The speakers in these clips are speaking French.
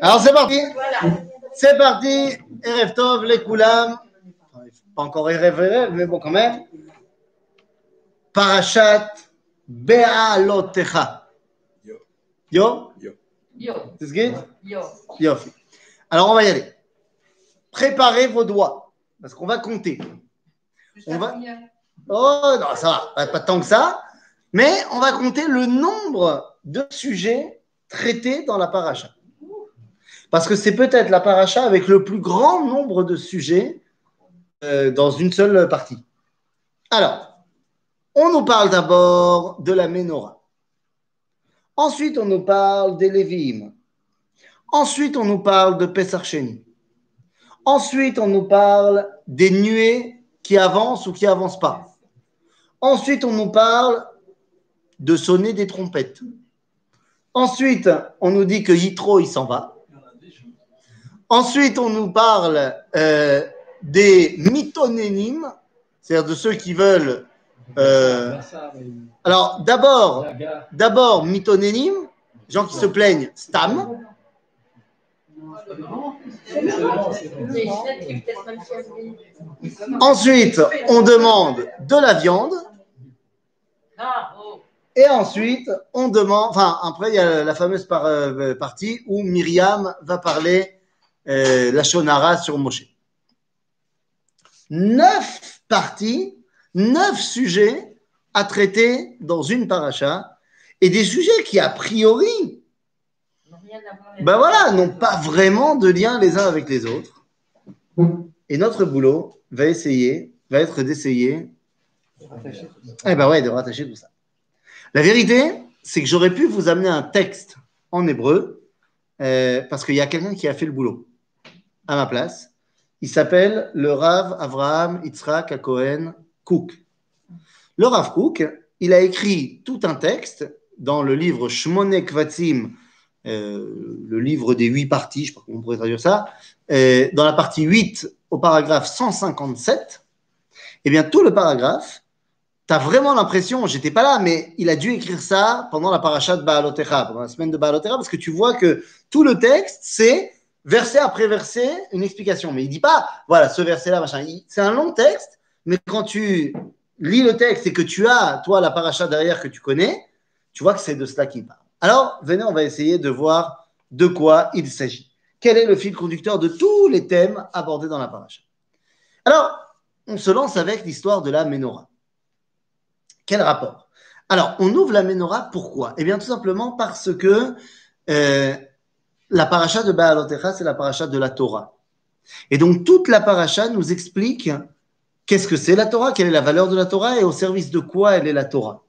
Alors c'est parti. Voilà. C'est parti. Erev Tov, les Koulam. Pas encore Erev Erev, mais bon quand même. Parashat Be'alotecha. Yo. Yo? Yo, C'est ce que yo. Yofi. Alors on va y aller. Préparez vos doigts. Parce qu'on va compter. On va- Oh non, ça va, pas, pas tant que ça. Mais on va compter le nombre de sujets traités dans la paracha. Parce que c'est peut-être la paracha avec le plus grand nombre de sujets euh, dans une seule partie. Alors, on nous parle d'abord de la menorah. Ensuite, on nous parle des Lévim. Ensuite, on nous parle de Pesach Sheni. Ensuite, on nous parle des nuées qui avancent ou qui avancent pas. Ensuite, on nous parle de sonner des trompettes. Ensuite, on nous dit que Yitro, il s'en va. Ensuite, on nous parle euh, des mitonénimes, c'est-à-dire de ceux qui veulent. euh, alors, d'abord, d'abord gens qui se plaignent, stam. Ensuite, on demande de la viande. Et ensuite, on demande, enfin, après, il y a la fameuse euh, partie où Myriam va parler euh, la Shonara sur Moshe. Neuf parties, neuf sujets à traiter dans une paracha et des sujets qui, a priori, ben voilà, n'ont pas vraiment de lien les uns avec les autres. Et notre boulot va essayer, va être d'essayer eh ben ouais, de rattacher tout ça. La vérité, c'est que j'aurais pu vous amener un texte en hébreu euh, parce qu'il y a quelqu'un qui a fait le boulot à ma place. Il s'appelle le Rav Avraham Yitzhak Cohen Cook. Le Rav Cook, il a écrit tout un texte dans le livre Shmonek Kvatzim, euh, le livre des huit parties, je ne sais pas comment on pourrait traduire ça, euh, dans la partie 8 au paragraphe 157. Eh bien, tout le paragraphe, tu as vraiment l'impression, j'étais pas là, mais il a dû écrire ça pendant la paracha de Baalotecha, pendant la semaine de Baalotecha, parce que tu vois que tout le texte, c'est verset après verset, une explication. Mais il dit pas, voilà, ce verset-là, machin. C'est un long texte, mais quand tu lis le texte et que tu as, toi, la paracha derrière que tu connais, tu vois que c'est de cela qu'il parle. Alors, venez, on va essayer de voir de quoi il s'agit. Quel est le fil conducteur de tous les thèmes abordés dans la paracha? Alors, on se lance avec l'histoire de la menorah. Quel rapport? Alors, on ouvre la menorah, pourquoi? Eh bien, tout simplement parce que euh, la paracha de Baalotecha, c'est la paracha de la Torah. Et donc, toute la paracha nous explique qu'est-ce que c'est la Torah, quelle est la valeur de la Torah et au service de quoi elle est la Torah.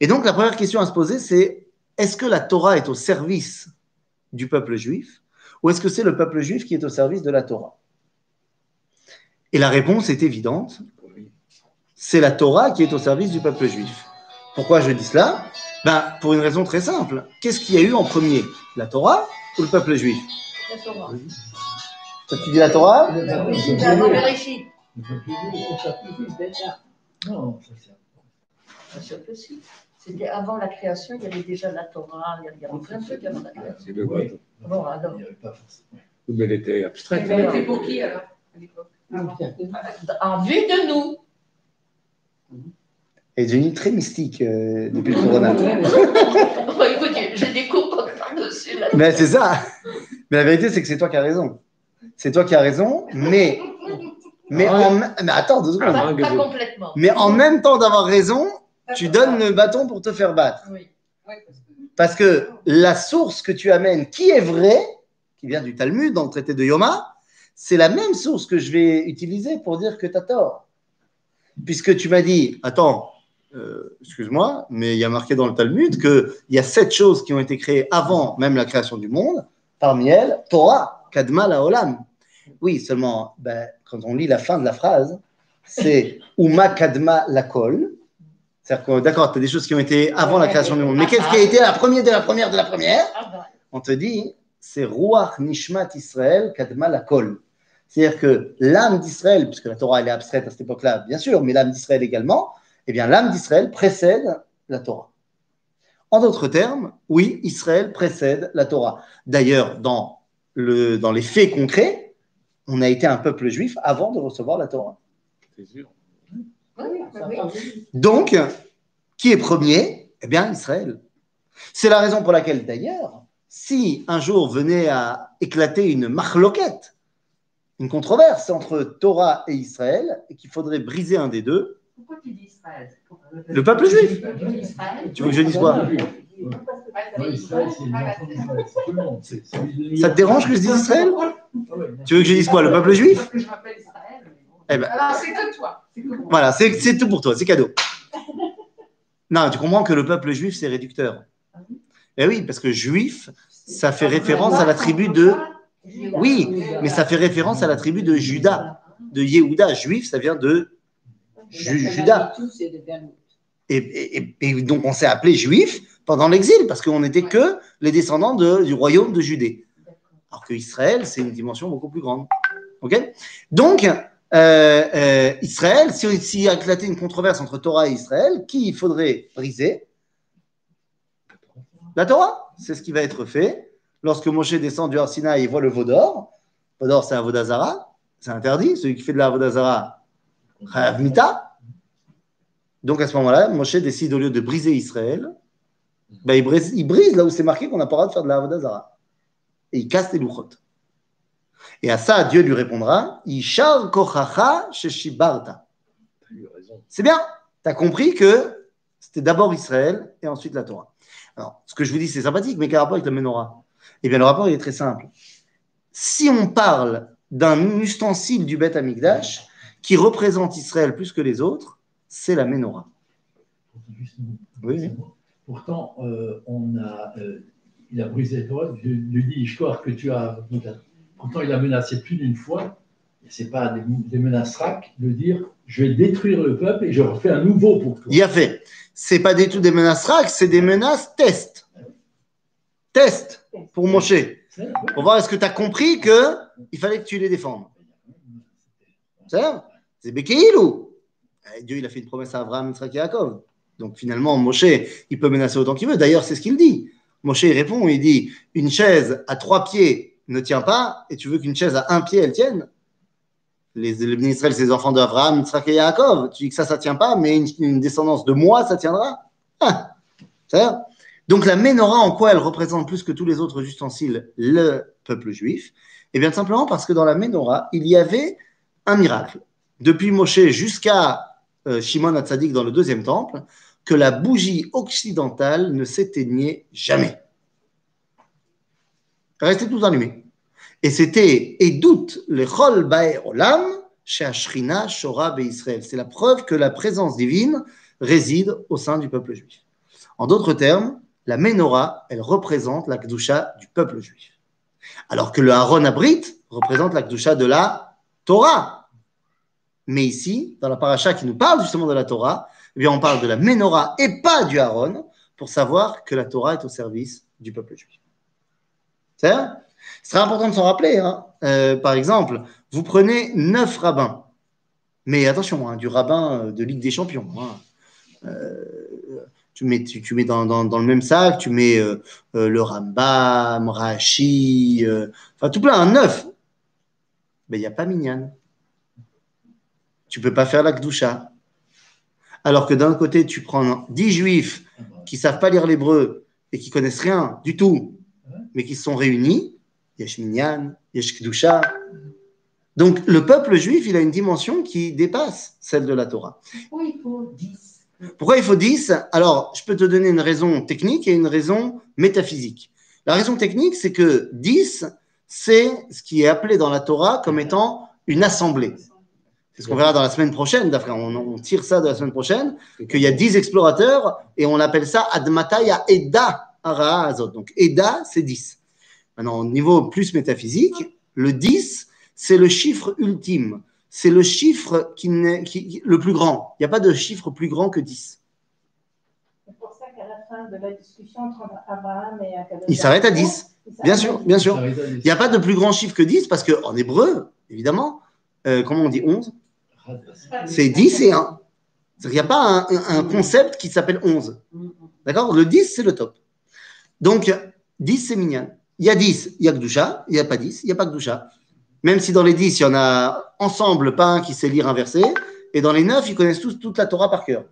Et donc, la première question à se poser, c'est est-ce que la Torah est au service du peuple juif ou est-ce que c'est le peuple juif qui est au service de la Torah? Et la réponse est évidente c'est la Torah qui est au service du peuple juif. Pourquoi je dis cela? Ben, Pour une raison très simple. Qu'est-ce qu'il y a eu en premier? La Torah ou le peuple juif La Torah. Toi, Tu dis la Torah Oui, c'était avant Bereshit. Non, ça. C'était avant la création, il y avait déjà la Torah, il y avait- plein de trucs avant la création. C'est le vote. Bon, alors. Il n'y avait pas forcément. Mais elle était abstraite. Elle était pour qui alors à l'époque En vue de nous. Elle est devenue très mystique euh, depuis le corona. Oh, écoute, j'ai des cours là. Mais c'est ça. Mais la vérité, c'est que c'est toi qui as raison. C'est toi qui as raison, mais, mais, en, mais attends deux secondes. Pas, Ah, pas gazou. complètement. Mais en même temps d'avoir raison, tu donnes le bâton pour te faire battre. Oui. Parce que la source que tu amènes, qui est vraie, qui vient du Talmud dans le traité de Yoma, c'est la même source que je vais utiliser pour dire que tu as tort. Puisque tu m'as dit, attends, euh, excuse-moi, mais il y a marqué dans le Talmud qu'il y a sept choses qui ont été créées avant même la création du monde. Parmi elles, Torah, Kadma la Olam. Oui, seulement, ben, quand on lit la fin de la phrase, c'est Uma Kadma la Kol. C'est-à-dire que, d'accord, tu as des choses qui ont été avant la création du monde. Mais qu'est-ce qui a été la première de la première de la première? Ah bah, On te dit, c'est Ruach Nishmat Israël Kadma la Kol. C'est-à-dire que l'âme d'Israël, puisque la Torah elle est abstraite à cette époque-là, bien sûr, mais l'âme d'Israël également, eh bien l'âme d'Israël précède la Torah. En d'autres termes, oui, Israël précède la Torah. D'ailleurs, dans, le, dans les faits concrets, on a été un peuple juif avant de recevoir la Torah. C'est sûr. Oui, oui, oui. Donc, qui est premier? Eh bien, Israël. C'est la raison pour laquelle, d'ailleurs, si un jour venait à éclater une marloquette, une controverse entre Torah et Israël, et qu'il faudrait briser un des deux, Pourquoi tu dis Israël? Le peuple juif. Tu veux que je dise quoi? Ça te dérange que je dise Israël? Ah Tu veux que je dise quoi Le peuple juif? Eh ben, Alors, c'est que toi. Voilà, c'est c'est tout pour toi, c'est cadeau. Non, tu comprends que le peuple juif, c'est réducteur. Eh oui, parce que juif, ça fait référence à la tribu de. Oui, mais ça fait référence à la tribu de Juda, de Yehuda. Juif, ça vient de. Ju- Judas. Et, et- et- et donc, on s'est appelé juif pendant l'exil, parce qu'on n'était que les descendants de- du royaume de Judée. Alors que Israël, c'est une dimension beaucoup plus grande. OK? Donc, euh, euh, Israël, si- s'il y a éclaté une controverse entre Torah et Israël, qui il faudrait briser? La Torah. C'est ce qui va être fait lorsque Moshe descend du Har Sinaï et voit le veau d'or. Le veau d'or, c'est un Vodazara. C'est interdit. Celui qui fait de la Chayav Mita. Donc à ce moment-là, Moshe décide au lieu de briser Israël, ben, il, brise, il brise là où c'est marqué qu'on n'a pas le droit de faire de la Vodazara. Et il casse les louchot. Et à ça, Dieu lui répondra Ishar kochacha sheshibarta. C'est bien. Tu as compris que c'était d'abord Israël et ensuite la Torah. Alors, ce que je vous dis, c'est sympathique, mais quel rapport avec la menorah? Eh bien, le rapport, il est très simple. Si on parle d'un ustensile du Beth Amikdash qui représente Israël plus que les autres, c'est la menorah. Juste- Oui. Pourtant, euh, on a, euh, il a brisé toi, Dieu lui dit, histoire que tu as. Pourtant, il a menacé plus d'une fois, et ce n'est pas des, des menaces raques, de dire je vais détruire le peuple et je refais un nouveau pour toi. Il a fait. C'est pas du tout des menaces raques, c'est des menaces test. Test pour Moshe. Pour voir est-ce que tu as compris que il fallait que tu les défendes? C'est ça C'est Bekeilou. Eh, Dieu, il a fait une promesse à Abraham, Yitzhak et Yaakov. Donc finalement, Moshe, il peut menacer autant qu'il veut. D'ailleurs, c'est ce qu'il dit. Moshe, il répond, il dit, une chaise à trois pieds ne tient pas, et tu veux qu'une chaise à un pied, elle tienne? Les, les Israël, c'est les enfants d'Abraham, Yitzhak et Yaakov. Tu dis que ça, ça tient pas, mais une, descendance de moi, ça tiendra. Ah, Donc la menorah, en quoi elle représente plus que tous les autres ustensiles le peuple juif? Eh bien, simplement parce que dans la menorah, il y avait un miracle. Depuis Moshe jusqu'à euh, Shimon Hatzadik dans le deuxième temple, que la bougie occidentale ne s'éteignait jamais. Restait tout allumée. Et c'était Edout le Chol Bae Olam. C'est la preuve que la présence divine réside au sein du peuple juif. En d'autres termes, la menorah, elle représente la Kedusha du peuple juif. Alors que le Aaron Abrit représente la Kedusha de la Torah. Mais ici, dans la paracha qui nous parle justement de la Torah, eh bien, on parle de la menorah et pas du Aaron pour savoir que la Torah est au service du peuple juif. C'est Ce serait important de s'en rappeler. hein. Euh, par exemple, vous prenez neuf rabbins, mais attention, hein, du rabbin euh, de Ligue des Champions. hein. Euh, tu mets, dans, le même sac, tu mets le Rambam, Rashi, enfin tout plein, un neuf. Mais il n'y a pas Minyan. Tu peux pas faire la Kdusha. Alors que d'un côté, tu prends dix juifs qui savent pas lire l'hébreu et qui connaissent rien du tout, mais qui se sont réunis, Yesh Minyan, Yesh. Donc le peuple juif, il a une dimension qui dépasse celle de la Torah. Pourquoi il faut 10 Pourquoi il faut 10 Alors, je peux te donner une raison technique et une raison métaphysique. La raison technique, c'est que 10, c'est ce qui est appelé dans la Torah comme étant une assemblée. C'est ce qu'on verra dans la semaine prochaine, d'après. On, on tire ça de la semaine prochaine, qu'il y a 10 explorateurs et on appelle ça Admataya Eda Ara Azot. Donc, Eda, c'est 10. Maintenant, au niveau plus métaphysique, le 10, c'est le chiffre ultime. C'est le chiffre qui n'est, qui- qui- le plus grand. Il n'y a pas de chiffre plus grand que 10. C'est pour ça qu'à la fin de la discussion entre Abraham et Akadosh Il s'arrête à 10. il s'arrête Bien sûr, 10. bien sûr. Il n'y a pas de plus grand chiffre que 10 parce qu'en hébreu, évidemment, euh, comment on dit 11 C'est 10 et 1. Il n'y a pas un, concept qui s'appelle 11. D'accord? Le 10, c'est le top. Donc, 10, c'est mignon. Il y a 10, il y a Gdusha. Il n'y a pas 10, il n'y a pas Gdusha. Même si dans les 10, il y en a ensemble pas un qui sait lire un verset. Et dans les 9, ils connaissent tous toute la Torah par cœur.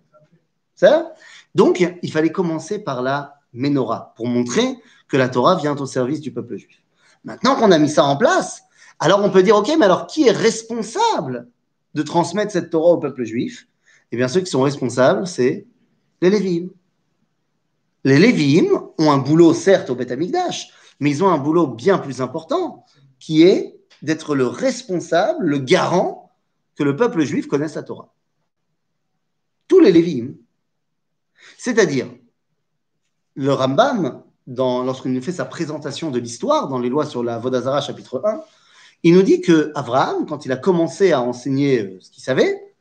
Ça? Donc, il fallait commencer par la Ménorah pour montrer que la Torah vient au service du peuple juif. Maintenant qu'on a mis ça en place, alors on peut dire, OK, mais alors qui est responsable de transmettre cette Torah au peuple juif Eh bien, ceux qui sont responsables, c'est les Lévim. Les Lévim ont un boulot, certes, au Beth mais ils ont un boulot bien plus important, qui est d'être le responsable, le garant que le peuple juif connaisse la Torah. Tous les Lévim. C'est-à-dire, le Rambam, lorsqu'il nous fait sa présentation de l'histoire dans les lois sur la Vodazara, chapitre 1, il nous dit que Abraham, quand il a commencé à enseigner euh, ce qu'il savait,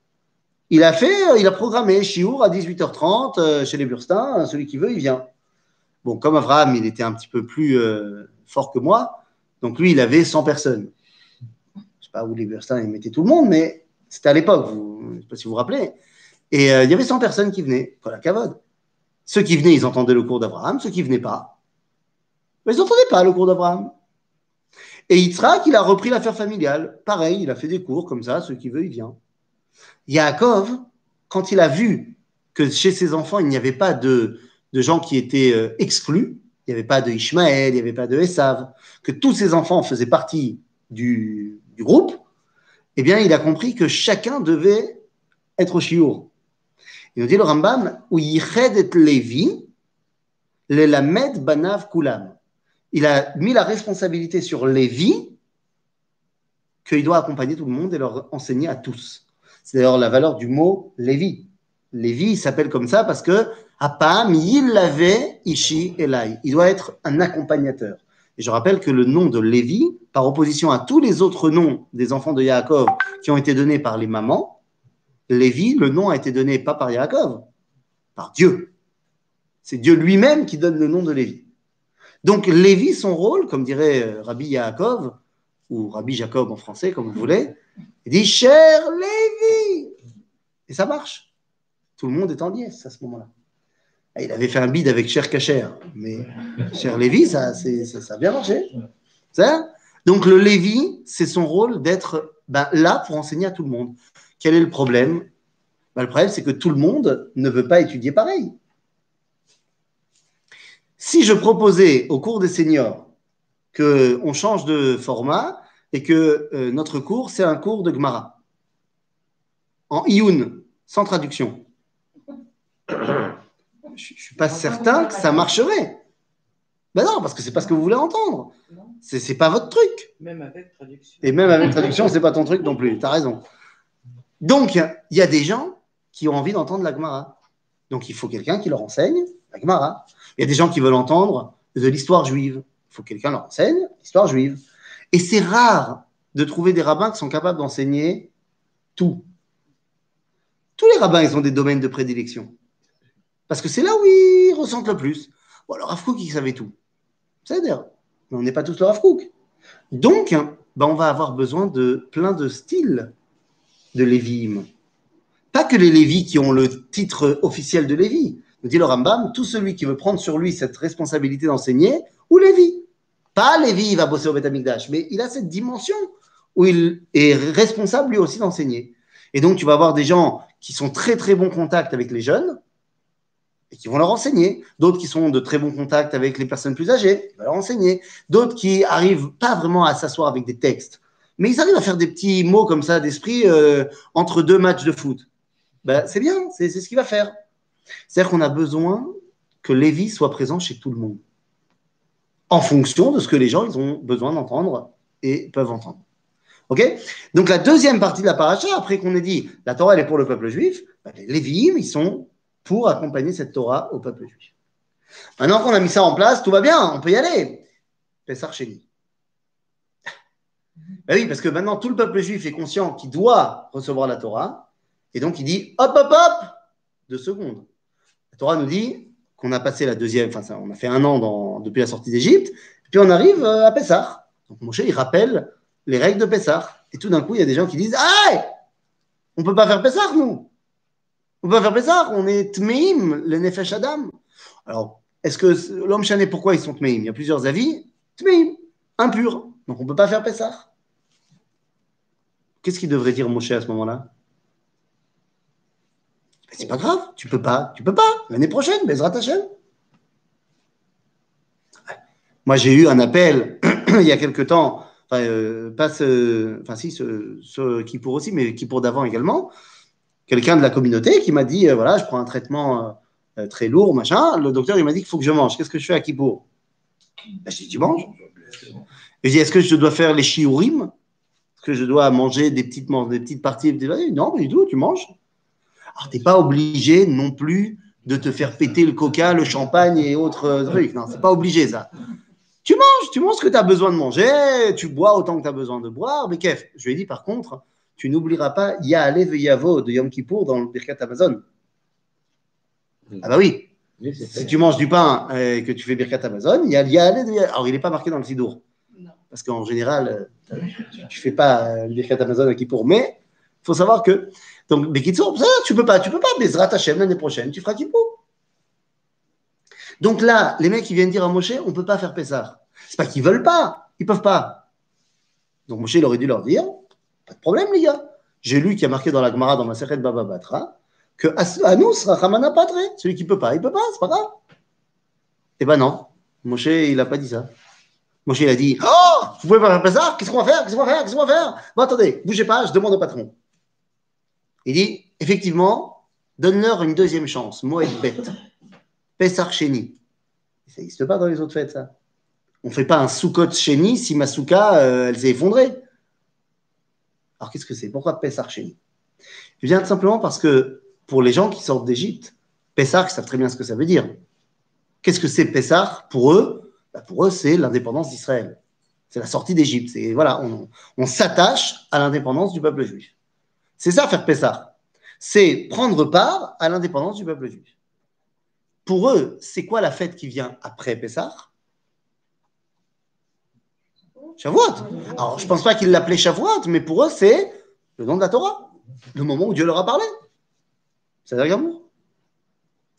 il a fait, euh, il a programmé Chiour à 18h30 euh, chez les Burstins, celui qui veut, il vient. Bon, comme Abraham, il était un petit peu plus fort que moi, donc lui, il avait 100 personnes. Je ne sais pas où les Burstins, ils mettaient tout le monde, mais c'était à l'époque, je ne sais pas si vous vous rappelez. Et il y avait 100 personnes qui venaient, pour la cavode. Ceux qui venaient, ils entendaient le cours d'Abraham, ceux qui venaient pas, ils n'entendaient pas le cours d'Abraham. Et Yitzhak, il a repris l'affaire familiale. Pareil, il a fait des cours comme ça, ceux qui veulent, il vient. Yaakov, quand il a vu que chez ses enfants, il n'y avait pas de, gens qui étaient euh, exclus, il n'y avait pas de Ishmaël, il n'y avait pas de Esav, que tous ses enfants faisaient partie du, groupe, eh bien, il a compris que chacun devait être au chiour. Il nous dit le Rambam, yiched et Lévi, le banav kulam. Il a mis la responsabilité sur Lévi, qu'il doit accompagner tout le monde et leur enseigner à tous. C'est d'ailleurs la valeur du mot Lévi. Lévi, s'appelle comme ça parce que Apam, il l'avait, Ishi, Elai. Il doit être un accompagnateur. Et je rappelle que le nom de Lévi, par opposition à tous les autres noms des enfants de Yaakov qui ont été donnés par les mamans, Lévi, le nom a été donné pas par Yaakov, par Dieu. C'est Dieu lui-même qui donne le nom de Lévi. Donc Lévi, son rôle, comme dirait euh, Rabbi Yaakov, ou Rabbi Jacob en français, comme vous voulez, il dit Cher Lévi Et ça marche. Tout le monde est en liesse à ce moment-là. Ah, Il avait fait un bide avec Cher Kacher, mais Cher Lévi, ça, ça a bien marché. Ça? Donc le Lévi, c'est son rôle d'être ben, là pour enseigner à tout le monde. Quel est le problème? Ben, Le problème, c'est que tout le monde ne veut pas étudier pareil. Si je proposais au cours des seniors qu'on change de format et que euh, notre cours, c'est un cours de Gemara, en Ioun, sans traduction, je ne suis pas certain que ça marcherait. Ben non, parce que c'est pas ce que vous voulez entendre. C'est c'est pas votre truc. Même avec traduction. Et même avec traduction, c'est pas ton truc non plus. Tu as raison. Donc, il y a des gens qui ont envie d'entendre la Gemara. Donc, il faut quelqu'un qui leur enseigne la Gemara. Il y a des gens qui veulent entendre de l'histoire juive. Il faut que quelqu'un leur enseigne l'histoire juive. Et c'est rare de trouver des rabbins qui sont capables d'enseigner tout. Tous les rabbins, ils ont des domaines de prédilection. Parce que c'est là où ils ressentent le plus. Bon, alors, Rav Kook, il savait tout. C'est-à-dire, on n'est pas tous le Rav Kook. Donc, ben, on va avoir besoin de plein de styles de Lévim. Pas que les Lévis qui ont le titre officiel de Lévi. Dit le Rambam, tout celui qui veut prendre sur lui cette responsabilité d'enseigner, ou Lévi. Pas Lévi, il va bosser au Beth Amikdash, mais il a cette dimension où il est responsable lui aussi d'enseigner. Et donc, tu vas avoir des gens qui sont très très bons contacts avec les jeunes et qui vont leur enseigner. D'autres qui sont de très bons contacts avec les personnes plus âgées, qui vont leur enseigner. D'autres qui arrivent pas vraiment à s'asseoir avec des textes, mais ils arrivent à faire des petits mots comme ça d'esprit euh, entre deux matchs de foot. Ben, c'est bien, c'est ce qu'il va faire. C'est-à-dire qu'on a besoin que Lévi soit présent chez tout le monde, en fonction de ce que les gens ont besoin d'entendre et peuvent entendre. Ok? Donc la deuxième partie de la paracha, après qu'on ait dit la Torah est pour le peuple juif, ben, les Lévi'im ils sont pour accompagner cette Torah au peuple juif. Maintenant qu'on a mis ça en place, tout va bien, on peut y aller. Pessar Sheni. Ben oui, parce que maintenant tout le peuple juif est conscient qu'il doit recevoir la Torah, et donc il dit hop, hop, hop, deux secondes. Torah nous dit qu'on a passé la deuxième, enfin ça, on a fait un an depuis la sortie d'Égypte, puis on arrive euh, à Pessah. Donc Moshe, il rappelle les règles de Pessah. Et tout d'un coup, il y a des gens qui disent Ah, on ne peut pas faire Pessah, nous. On peut pas faire Pessah, on est Tmeim, le Nefesh Adam. Alors, est-ce que l'homme chané, pourquoi ils sont Tmeim? Il y a plusieurs avis. Tmeim, impur. Donc on ne peut pas faire Pessah. Qu'est-ce qu'il devrait dire Moshe à ce moment-là? C'est pas grave, tu peux pas, tu peux pas. L'année prochaine, Bezrat Hashem. Moi, j'ai eu un appel il y a quelque temps, enfin, euh, pas ce, enfin si, ce, ce qui pour aussi, mais qui pour d'avant également, quelqu'un de la communauté qui m'a dit, euh, voilà, je prends un traitement euh, très lourd, machin. Le docteur, il m'a dit qu'il faut que je mange. Qu'est-ce que je fais à Kippour? Ben, Je dis, tu manges. Et je dis, est-ce que je dois faire les shiurim Est-ce que je dois manger des petites, des petites parties Non, pas du tout, tu manges. Alors, tu n'es pas obligé non plus de te faire péter le coca, le champagne et autres euh, trucs. Non, c'est pas obligé ça. Tu manges, tu manges ce que tu as besoin de manger, tu bois autant que tu as besoin de boire. Mais kef, je lui ai dit par contre, tu n'oublieras pas Ya'ale Yavo de Yom Kippour dans le Birkat Amazon. Ah bah oui, si tu manges du pain euh, et que tu fais Birkat Amazon, il y a Alors il n'est pas marqué dans le Sidour. Parce qu'en général, euh, tu fais pas le Birkat Amazon à Kippour. Mais il faut savoir que, donc, mais ça, tu peux pas, tu peux pas, Bezrat Hashem l'année prochaine, tu feras Kippour. Donc là, les mecs, ils viennent dire à Moshe, on peut pas faire Pessah. C'est pas qu'ils veulent pas, ils peuvent pas. Donc Moshe, il aurait dû leur dire, pas de problème, les gars. J'ai lu qu'il y a marqué dans la Gemara, dans ma Sechet Baba Batra, que Anous Rachamana Patre, celui qui peut pas, il peut pas, c'est pas grave. Eh ben non, Moshe, il a pas dit ça. Moshe, il a dit, oh, vous pouvez pas faire Pessah, qu'est-ce qu'on va faire, qu'est-ce qu'on va faire, qu'est-ce qu'on va faire? Bon, attendez, bougez pas, je demande au patron. Il dit, effectivement, donne-leur une deuxième chance, Moed Bet, Pessah Sheni. Ça n'existe pas dans les autres fêtes, ça. On ne fait pas un Sukkot Sheni si ma souka, euh, elle s'est effondrée. Alors qu'est-ce que c'est? Pourquoi Pessah Sheni? Eh bien, tout simplement parce que pour les gens qui sortent d'Égypte, Pessah, ils savent très bien ce que ça veut dire. Qu'est-ce que c'est Pessah pour eux Bah, Pour eux, c'est l'indépendance d'Israël. C'est la sortie d'Égypte. Voilà, on s'attache à l'indépendance du peuple juif. C'est ça faire Pessah. C'est prendre part à l'indépendance du peuple juif. Pour eux, c'est quoi la fête qui vient après Pessah? Shavuot. Alors, je ne pense pas qu'ils l'appelaient Shavuot, mais pour eux, c'est le nom de la Torah, le moment où Dieu leur a parlé. C'est à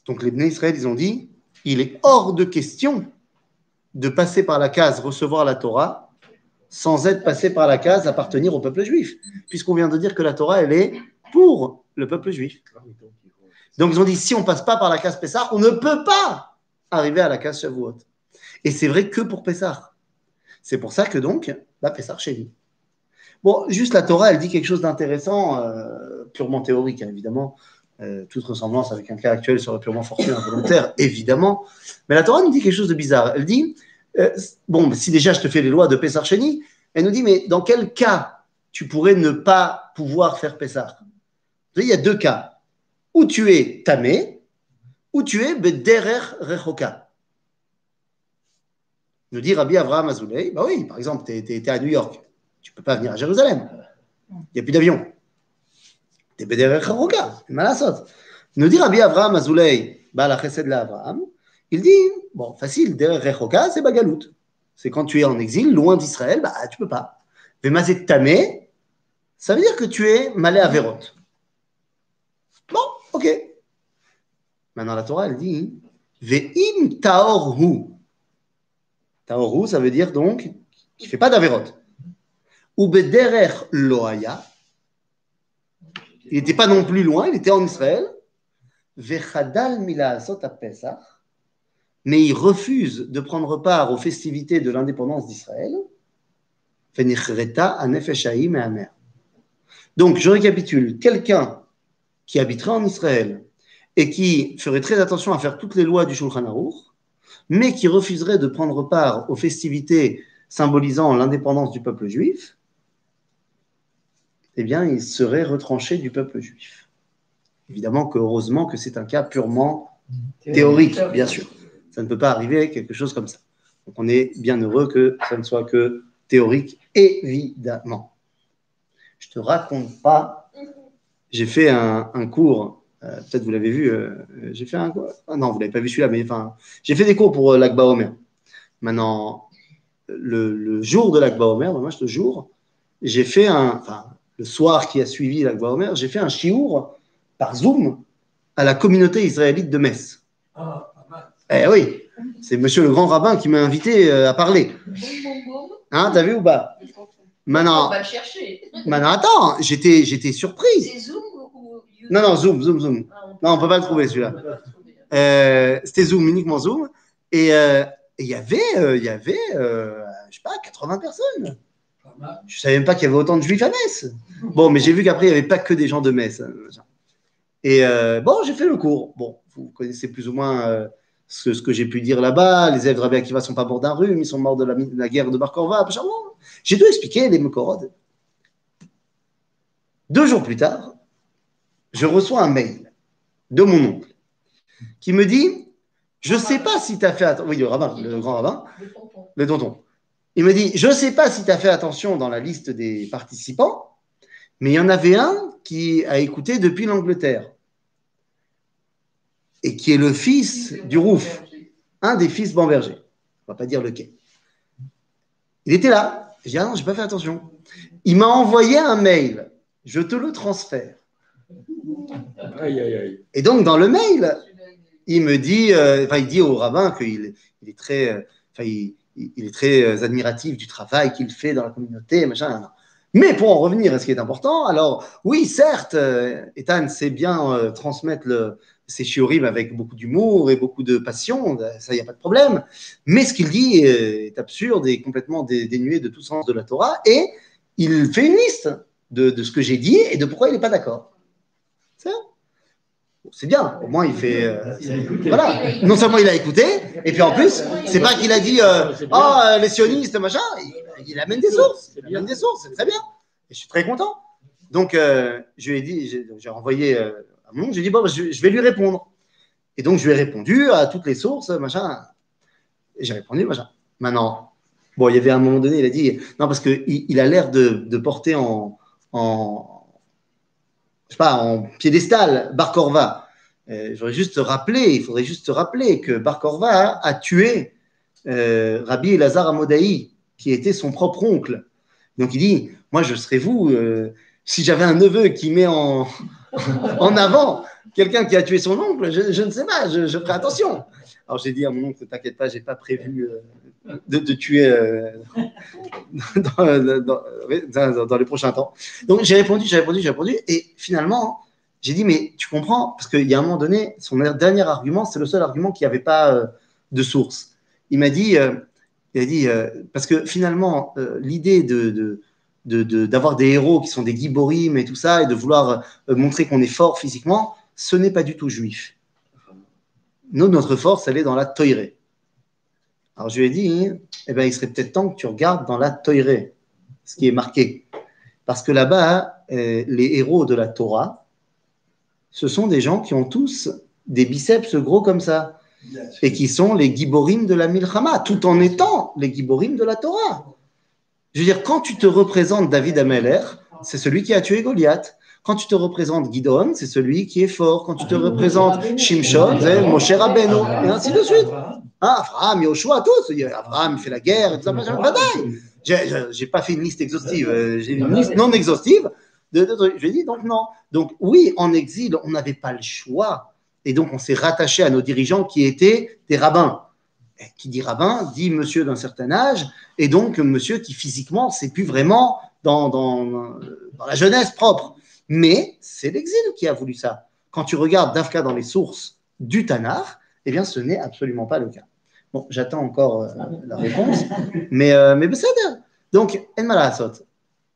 Donc, les Bnei ils ont dit il est hors de question de passer par la case recevoir la Torah sans être passé par la case appartenir au peuple juif, puisqu'on vient de dire que la Torah, elle est pour le peuple juif. Donc, ils ont dit si on passe pas par la case Pessah, on ne peut pas arriver à la case Shavuot. Et c'est vrai que pour Pessah. C'est pour ça que donc, bah, Pessah chez nous. Bon, juste la Torah, elle dit quelque chose d'intéressant, euh, purement théorique, hein, évidemment. Euh, toute ressemblance avec un cas actuel serait purement fortuit, involontaire, évidemment. Mais la Torah nous dit quelque chose de bizarre. Elle dit, euh, bon, si déjà je te fais les lois de Pessah Sheni, elle nous dit, mais dans quel cas tu pourrais ne pas pouvoir faire Pessah Il y a deux cas. Ou tu es tamé, ou tu es bederer rechoka. Nous dit Rabbi Avraham Azoulay, bah oui, par exemple, tu es, à New York, tu ne peux pas venir à Jérusalem. Il n'y a plus d'avion. Tu es bederer rechoka, malasot. Nous dit Rabbi Avraham Azoulay, bah la chesed la Avraham, il dit, bon, facile, derer rechoka, c'est bagalout. C'est quand tu es en exil, loin d'Israël, bah tu peux pas. Vemazet tamé, ça veut dire que tu es malé à Vérot. Bon, ok. Maintenant, la Torah, elle dit Ve'im taorhu. Taorhu, ça veut dire donc qu'il ne fait pas d'Averot. Ou bederer loaya. Il n'était pas non plus loin, il était en Israël. Ve'chadal mila asot Pesach. Mais il refuse de prendre part aux festivités de l'indépendance d'Israël. Fenichreta anefeshaim et amer. Donc, je récapitule. Quelqu'un qui habiterait en Israël et qui ferait très attention à faire toutes les lois du Shulchan Aruch, mais qui refuserait de prendre part aux festivités symbolisant l'indépendance du peuple juif, eh bien, il serait retranché du peuple juif. Évidemment que heureusement que c'est un cas purement théorique, bien sûr. Ça ne peut pas arriver quelque chose comme ça. Donc on est bien heureux que ça ne soit que théorique, évidemment. Je te raconte pas j'ai fait un, cours, euh, peut-être vous l'avez vu, euh, j'ai fait un cours, ah non, vous l'avez pas vu celui-là, mais enfin, j'ai fait des cours pour euh, l'Akba Omer. Maintenant, le, le jour de l'Akba Omer, ce jour, j'ai fait un, enfin, le soir qui a suivi l'Akba Omer, j'ai fait un chiour par Zoom à la communauté israélite de Metz. Ah. Eh oui, c'est monsieur le grand rabbin qui m'a invité euh, à parler. Hein, t'as vu ou pas? On Maintenant, va le chercher. maintenant attends, j'étais, j'étais surprise. C'est Zoom ou YouTube? Non, non, zoom, zoom, zoom. Ah, Non, on peut pas le trouver, celui-là. Euh, c'était Zoom, uniquement Zoom. Et euh, il y avait, euh, il y avait euh, je sais pas, 80 personnes. Je savais même pas qu'il y avait autant de juifs à Metz. Bon, mais j'ai vu qu'après, il n'y avait pas que des gens de Metz. hein. Et euh, bon, j'ai fait le cours. Bon, vous connaissez plus ou moins euh, ce, que j'ai pu dire là-bas. Les élèves de Rabbi Akiva sont pas morts d'un rhume, ils sont morts de la, de la guerre de Bar Korva. machin. Bon, J'ai dû expliquer les Mekorod. Deux jours plus tard, je reçois un mail de mon oncle qui me dit Je sais pas si tu as fait attention. Oui, le rabbin, le grand rabbin le tonton. Il me dit, je ne sais pas si tu as fait attention dans la liste des participants, mais il y en avait un qui a écouté depuis l'Angleterre et qui est le fils du Rouf, un des fils Bamberger. On va pas dire lequel. Il était là. J'ai dit, ah non, j'ai pas fait attention. Il m'a envoyé un mail. Je te le transfère. Aïe, aïe, aïe. Et donc, dans le mail, il me dit, euh, enfin, il dit au rabbin qu'il il est très, euh, enfin, il, il est très euh, admiratif du travail qu'il fait dans la communauté, machin. Mais pour en revenir à ce qui est important, alors oui, certes, Ethan sait bien transmettre le, ses shiurim avec beaucoup d'humour et beaucoup de passion, ça, il n'y a pas de problème. Mais ce qu'il dit euh, est absurde et complètement dé- dénué de tout sens de la Torah. Et il fait une liste de, de ce que j'ai dit et de pourquoi il n'est pas d'accord. C'est bien. C'est bien, au moins il fait. euh, voilà. Non seulement il a écouté, et puis en plus, c'est pas qu'il a dit euh, Ah, les sionistes, machin, il, il amène des sources. Il amène des sources, c'est très bien. Et je suis très content. Donc, euh, je lui ai dit, j'ai j'ai renvoyé oncle, j'ai dit Bon, je, je vais lui répondre. Et donc, je lui ai répondu à toutes les sources, machin. Et j'ai répondu, machin. Maintenant, bon, il y avait un moment donné, il a dit Non, parce qu'il il a l'air de, porter en, je sais pas, en piédestal Bar Korva. Euh, J'aurais juste te rappeler, il faudrait juste te rappeler que Bar Korva a, a tué euh, Rabbi Elazar Amodaï, qui était son propre oncle. Donc il dit, moi je serais vous, euh, si j'avais un neveu qui met en, en avant quelqu'un qui a tué son oncle, je, ne sais pas, je, je ferai attention. Alors j'ai dit à mon oncle, t'inquiète pas, j'ai pas prévu euh, de, tuer euh, dans, les prochains temps. Donc j'ai répondu, j'ai répondu, j'ai répondu, et finalement, j'ai dit, mais tu comprends, parce qu'il y a un moment donné, son dernier argument, c'est le seul argument qui n'avait pas euh, de source. Il m'a dit, il a dit, parce que finalement, l'idée de, de, de- de- d'avoir des héros qui sont des giborim et tout ça, et de vouloir euh, montrer qu'on est fort physiquement, ce n'est pas du tout juif. Nous, notre force, elle est dans la toirée. Alors je lui ai dit, eh ben, il serait peut-être temps que tu regardes dans la toirée, ce qui est marqué. Parce que là-bas, euh, les héros de la Torah, ce sont des gens qui ont tous des biceps gros comme ça et qui sont les giborim de la Milchama, tout en étant les giborim de la Torah. Je veux dire, quand tu te représentes David Ameller, c'est celui qui a tué Goliath. Quand tu te représentes Gideon, c'est celui qui est fort. Quand tu te représentes Shimshon, c'est Moshe Rabbeinu, et ainsi de suite. Hein, Abraham, Yoshua, tous. Abraham, il fait la guerre, et tout ça. J'ai- pas fait une liste exhaustive, euh, j'ai une liste non exhaustive. De, de trucs. je lui ai dit donc non. Donc oui, en exil, on n'avait pas le choix. Et donc on s'est rattaché à nos dirigeants qui étaient des rabbins. Et qui dit rabbin dit monsieur d'un certain âge, et donc monsieur qui physiquement, c'est plus vraiment dans, la jeunesse propre. Mais c'est l'exil qui a voulu ça. Quand tu regardes Dafka dans les sources du Tanar, eh bien ce n'est absolument pas le cas. J'attends encore euh, la réponse, mais, euh, mais c'est Donc,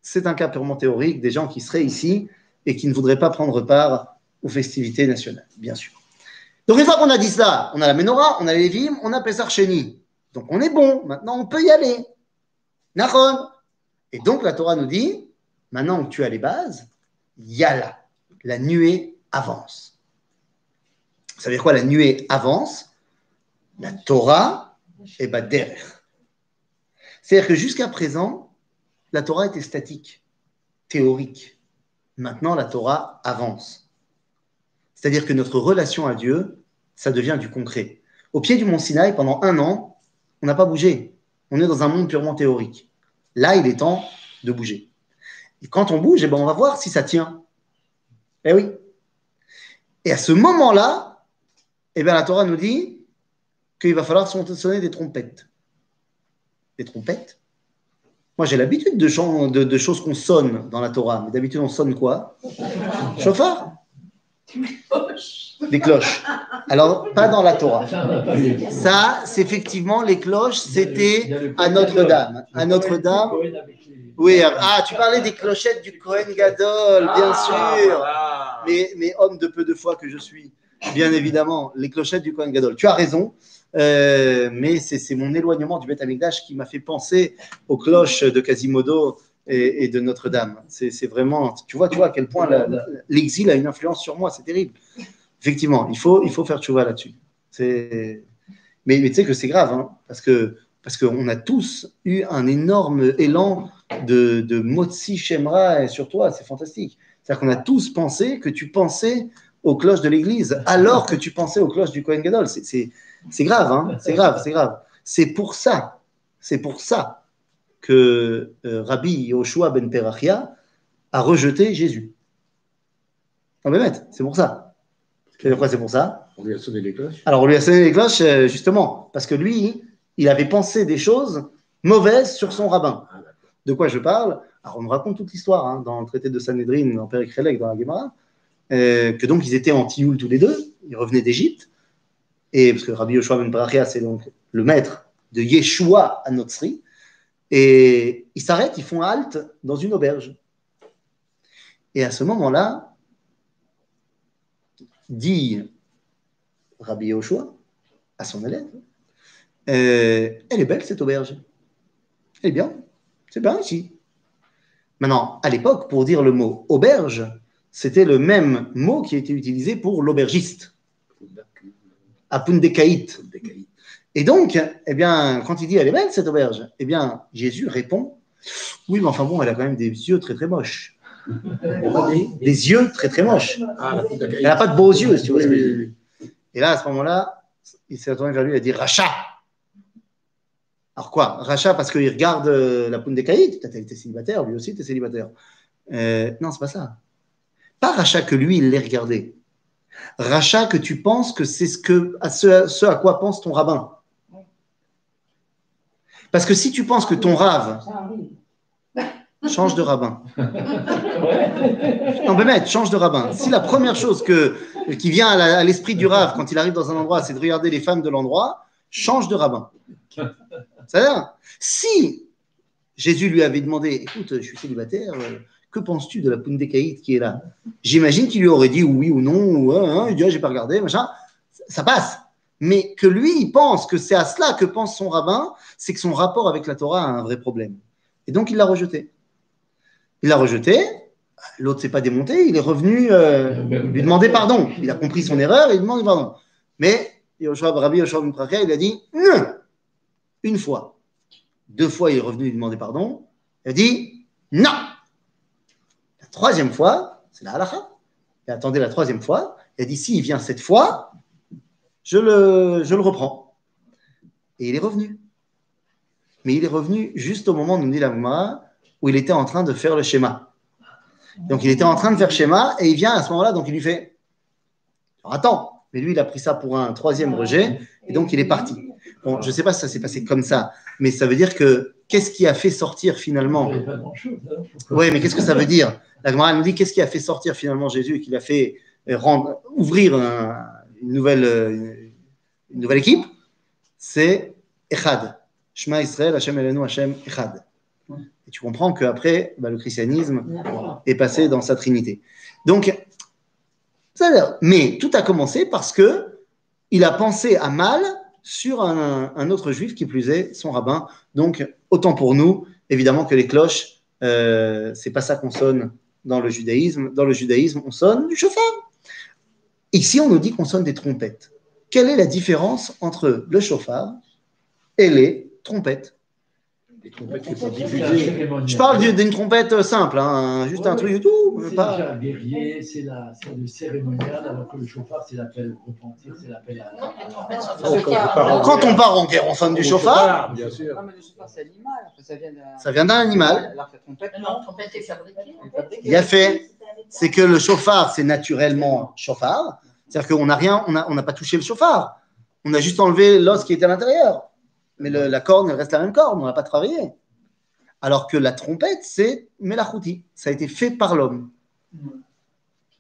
c'est un cas purement théorique des gens qui seraient ici et qui ne voudraient pas prendre part aux festivités nationales, bien sûr. Donc, une fois qu'on a dit ça, on a la Menorah, on a les Lévim, on a Pesach Sheni. Donc, on est bon. Maintenant, on peut y aller. Nachon. Et donc, la Torah nous dit, maintenant que tu as les bases, yalla. La nuée avance. Ça veut dire quoi, la nuée avance? La Torah, ben derrière. C'est-à-dire que jusqu'à présent, la Torah était statique, théorique. Maintenant, la Torah avance. C'est-à-dire que notre relation à Dieu, ça devient du concret. Au pied du mont Sinaï, pendant un an, on n'a pas bougé. On est dans un monde purement théorique. Là, il est temps de bouger. Et quand on bouge, eh ben, on va voir si ça tient. Eh oui. Et à ce moment-là, eh bien, la Torah nous dit qu'il va falloir sonner des trompettes. Des trompettes? Moi, j'ai l'habitude de- de choses qu'on sonne dans la Torah. Mais d'habitude, on sonne quoi? Chauffard Des cloches. Alors, pas dans la Torah. Ça, c'est effectivement les cloches, c'était à Notre-Dame. À Notre-Dame. Oui, ah, tu parlais des clochettes du Cohen Gadol, bien Ah, sûr. voilà. Mais, mais homme de peu de foi que je suis, bien évidemment, les clochettes du Cohen Gadol. Tu as raison, euh, mais c'est c'est mon éloignement du Beth Amikdash qui m'a fait penser aux cloches de Quasimodo et, de Notre-Dame. C'est vraiment, tu vois, tu vois à quel point l'exil a une influence sur moi, c'est terrible. Effectivement, il faut, il faut faire tchouva là-dessus. Mais, tu sais que c'est grave, hein, parce que parce qu'on a tous eu un énorme élan de, de Motsi Shemra sur toi, c'est fantastique. C'est-à-dire qu'on a tous pensé que tu pensais aux cloches de l'église, alors que tu pensais aux cloches du Kohen Gadol. C'est grave, hein c'est grave, c'est grave. C'est pour ça, c'est pour ça que euh, Rabbi Yoshua ben Perachia a rejeté Jésus. Non mais c'est pour ça. Pourquoi c'est pour ça? On lui a sonné les cloches. alors, on lui a sonné les cloches, euh, justement, parce que lui, il avait pensé des choses mauvaises sur son rabbin. Ah. De quoi je parle? Alors, on nous raconte toute l'histoire hein, dans le traité de Sanhedrin, dans Père Krelek, dans la Gemara, euh, que donc ils étaient en Tioul tous les deux, ils revenaient d'Égypte, et parce que Rabbi Yoshua ben Barachia, c'est donc le maître de Yeshua à Notzri, et ils s'arrêtent, ils font halte dans une auberge. Et à ce moment-là, dit Rabbi Yoshua à son élève, euh, elle est belle cette auberge. Elle est bien. C'est bien ici. Maintenant, à l'époque, pour dire le mot auberge, c'était le même mot qui a été utilisé pour l'aubergiste, apundekaït. Et donc, eh bien, quand il dit elle est belle cette auberge, eh bien, Jésus répond oui, mais enfin bon, elle a quand même des yeux très très moches. Des yeux très très moches. Ah, Elle n'a pas de beaux yeux, si tu vois ce que je. Et là, à ce moment-là, il s'est retourné vers lui et a dit Racha Alors quoi Racha parce qu'il regarde euh, la poune des caïds Peut-être elle était célibataire, lui aussi était célibataire. Euh, non, c'est pas ça. Pas Racha que lui, il l'ait regardé. Racha que tu penses que c'est ce, que, à ce, ce à quoi pense ton rabbin. Parce que si tu penses que ton rave change de rabbin, Non, mais mec, change de rabbin. Si la première chose que, qui vient à l'esprit du rave quand il arrive dans un endroit, c'est de regarder les femmes de l'endroit, change de rabbin. C'est-à-dire, si Jésus lui avait demandé, écoute, je suis célibataire, euh, que penses-tu de la Pundekaït qui est là? J'imagine qu'il lui aurait dit oui ou non, ou hein, hein, il dit, ah, j'ai pas regardé, machin. Ça passe. Mais que lui, il pense que c'est à cela que pense son rabbin, c'est que son rapport avec la Torah a un vrai problème. Et donc, il l'a rejeté. Il l'a rejeté, L'autre s'est pas démonté, il est revenu euh, lui demander pardon. Il a compris son erreur et il demande pardon. Mais Yoshua, Rabbi Yoshua ben il a dit une fois. Deux fois, il est revenu lui demander pardon. Il a dit non. La troisième fois, c'est la halakha. Il attendait la troisième fois. Il a dit s'il vient cette fois, je le, je le reprends. Et il est revenu. Mais il est revenu juste au moment, nous dit la où il était en train de faire le schéma. Donc il était en train de faire schéma et il vient à ce moment-là, donc il lui fait Alors, Attends, mais lui il a pris ça pour un troisième rejet et donc il est parti. Bon, je ne sais pas si ça s'est passé comme ça, mais ça veut dire que qu'est-ce qui a fait sortir finalement a hein. Oui, mais qu'est-ce que ça veut dire? La Gemara nous dit qu'est-ce qui a fait sortir finalement Jésus et qui l'a fait euh, rendre, ouvrir un- une, nouvelle, euh, une nouvelle équipe C'est Echad. Shema Israël, Hashem Elenu, Hashem Echad. Et tu comprends qu'après, bah, le christianisme est passé dans sa trinité. Donc, ça mais tout a commencé parce que il a pensé à mal sur un, un autre juif qui plus est son rabbin. Donc, autant pour nous, évidemment que les cloches, euh, c'est pas ça qu'on sonne dans le judaïsme. Dans le judaïsme, on sonne du chauffard. Ici, on nous dit qu'on sonne des trompettes. Quelle est la différence entre le chauffard et les trompettes? Des trompettes qui sont diffusées. Je parle d'une- trompette simple, hein, juste un truc et tout. C'est pas- déjà guerrier, c'est le cérémonial, alors que le chauffard, c'est l'appel au repentir, c'est l'appel à. Oh, quand on part en Quand guerre, on part en guerre, on sonne du au chauffard. Bien sûr. Non, mais le chauffard, c'est animal. Ça vient d'un. Ça vient d'un animal. Alors, la trompette, Non, non. trompette est fabriquée. Il a fait, c'est que le chauffard, c'est naturellement chauffard, C'est-à-dire qu'on n'a rien, on n'a on n'a pas touché le chauffard. On a juste enlevé l'os qui était à l'intérieur. Mais le- la corne, elle reste la même corne, on n'a pas travaillé. Alors que la trompette, c'est Melachouti. Ça a été fait par l'homme.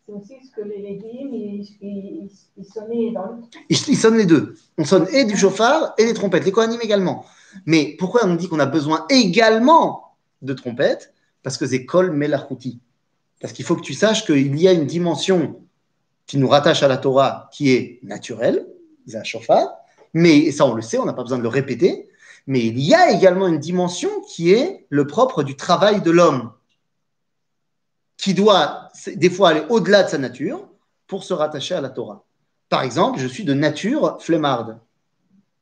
C'est aussi ce que les légumes, ils, ils, ils sonnaient dans le Ils, ils sonnent les deux. On sonne et du chauffard et des trompettes. Les Kohanim également. Mais pourquoi on dit qu'on a besoin également de trompettes? Parce que c'est Kol Melachouti. Parce qu'il faut que tu saches qu'il y a une dimension qui nous rattache à la Torah qui est naturelle, chauffard. Mais et ça, on le sait, on n'a pas besoin de le répéter. Mais il y a également une dimension qui est le propre du travail de l'homme, qui doit des fois aller au-delà de sa nature pour se rattacher à la Torah. Par exemple, je suis de nature flemmarde.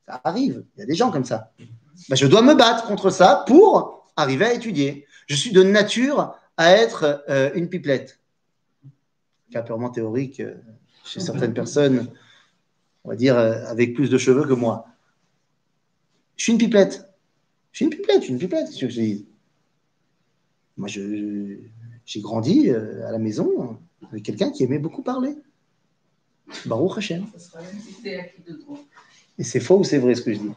Ça arrive, il y a des gens comme ça. Ben, je dois me battre contre ça pour arriver à étudier. Je suis de nature à être euh, une pipelette. Cas purement théorique euh, chez certaines personnes, on va dire, euh, avec plus de cheveux que moi. Je suis une pipelette. Je suis une pipelette, je suis une pipelette, qu'est-ce que je dis Moi, je- j'ai grandi euh, à la maison avec quelqu'un qui aimait beaucoup parler. Baruch Hashem. C'est. Et c'est faux ou c'est vrai ce que je dis?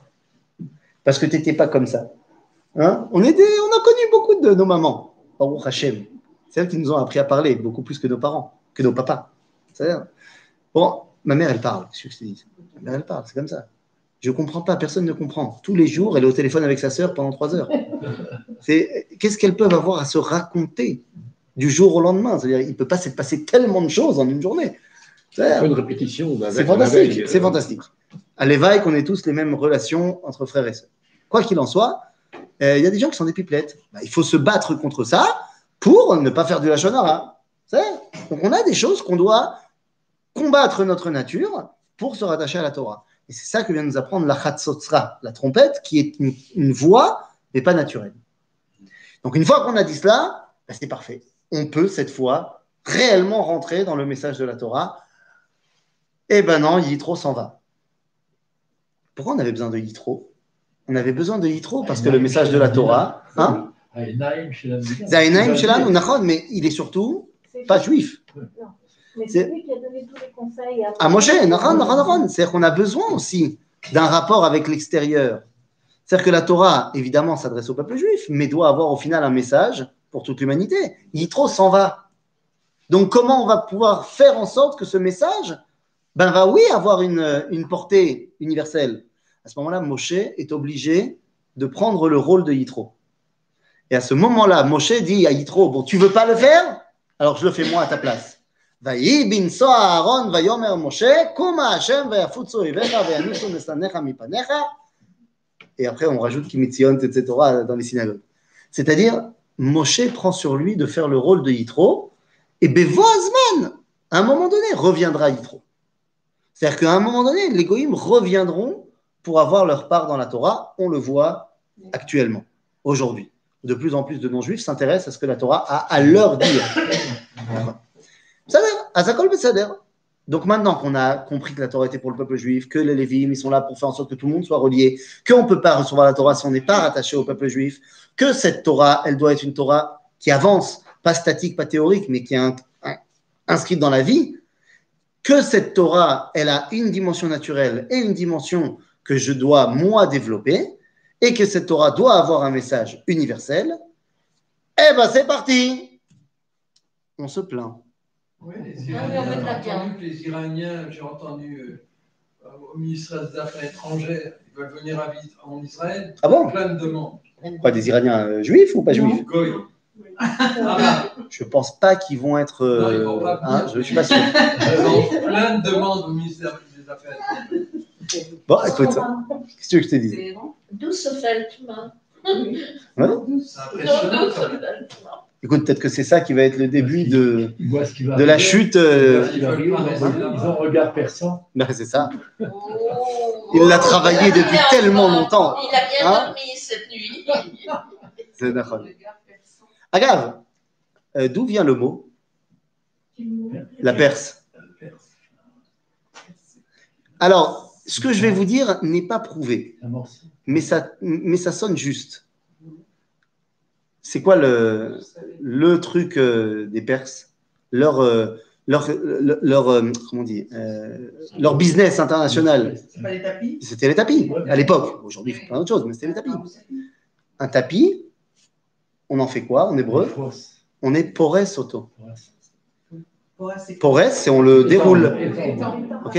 Parce que tu n'étais pas comme ça. Hein? On, des- on a connu beaucoup de nos mamans. Baruch Hashem. C'est elles qui nous ont appris à parler, beaucoup plus que nos parents, que nos papas. C'est-à-dire- Bon, ma mère, elle parle. Je te dis? Ma mère, elle parle, c'est comme ça. Je ne comprends pas, personne ne comprend. Tous les jours, elle est au téléphone avec sa sœur pendant trois heures. C'est- Qu'est-ce qu'elles peuvent avoir à se raconter du jour au lendemain? C'est-à-dire, il ne peut pas se passer tellement de choses en une journée. C'est-à-dire, Une répétition. bah, c'est fantastique, c'est euh, fantastique. À l'éveil, qu'on ait tous les mêmes relations entre frères et sœurs. Quoi qu'il en soit, euh, il y a des gens qui sont des pipelettes. Bah, il faut se battre contre ça pour ne pas faire du lachonara. C'est- Donc on a des choses qu'on doit combattre notre nature pour se rattacher à la Torah. Et c'est ça que vient nous apprendre la Chatzotzra, la trompette, qui est une, une voix, mais pas naturelle. Donc une fois qu'on a dit cela, bah, c'est parfait. On peut cette fois réellement rentrer dans le message de la Torah eh ben non, Yitro s'en va. Pourquoi on avait besoin de Yitro? On avait besoin de Yitro parce que le message de la Torah, hein? Zainaim Nachon, mais il est surtout pas juif. Mais C'est- lui qui a donné tous les conseils à, À Moshe. C'est-à-dire qu'on a besoin aussi d'un rapport avec l'extérieur. C'est-à-dire que la Torah, évidemment, s'adresse au peuple juif, mais doit avoir au final un message pour toute l'humanité. Yitro s'en va. Donc comment on va pouvoir faire en sorte que ce message ben, va, oui, avoir une, une portée universelle? À ce moment-là, Moshe est obligé de prendre le rôle de Yitro. Et à ce moment-là, Moshe dit à Yitro, bon, tu veux pas le faire? Alors je le fais moi à ta place. ויהי בנשוא אהרון ויאמר משה, קומה השם ויפוצו אויביך וינוסו משנאיך מפניך. Et après, on rajoute Kimitzion, etc. dans les synagogues. C'est-à-dire, Moshe prend sur lui de faire le rôle de Yitro, et Bevoazman, à un moment donné, reviendra Yitro. C'est-à-dire qu'à un moment donné, les Goïms reviendront pour avoir leur part dans la Torah. On le voit actuellement, aujourd'hui. De plus en plus de non-juifs s'intéressent à ce que la Torah a à leur dire. Donc maintenant qu'on a compris que la Torah était pour le peuple juif, que les Lévim, ils sont là pour faire en sorte que tout le monde soit relié, qu'on ne peut pas recevoir la Torah si on n'est pas rattaché au peuple juif, que cette Torah, elle doit être une Torah qui avance, pas statique, pas théorique, mais qui est un- un- inscrite dans la vie, que cette Torah, elle a une dimension naturelle et une dimension que je dois, moi, développer, et que cette Torah doit avoir un message universel, eh ben c'est parti On se plaint. Oui, les Ah Iraniens, j'ai entendu que les Iraniens, j'ai entendu euh, au ministère des Affaires étrangères, ils veulent venir à en Israël, Ah bon? Plein de demandes. Quoi, des Iraniens euh, juifs ou pas juifs? Goy. Ah, Je pense pas qu'ils vont être. euh, Non, ils vont pas hein, je suis pas sûr. ils ont plein de demandes au ministère des Affaires étrangères. Bon, écoute, qu'est-ce que je te dise? Impressionnant. ça. Écoute, peut-être que c'est ça qui va être le début de, de la chute. Euh. Ils ont- regard perçant. ben, c'est ça. Oh. Il l'a travaillé depuis tellement bien- longtemps. Il a bien Hein dormi cette nuit. C'est d'accord. Agave, euh, d'où vient le mot La Perse. Alors, ce que je vais vous dire n'est pas prouvé. Mais ça, mais ça sonne juste. C'est quoi le, le truc euh, des Perses? Leur, euh, leur, leur, leur, euh, comment on dit, euh, leur business international, C'est pas les tapis? C'était les tapis à l'époque. Aujourd'hui, il faut plein d'autres choses, mais c'était les tapis. Un tapis, on en fait quoi? En hébreu On est porès auto. Porès, c'est on le déroule. Ok.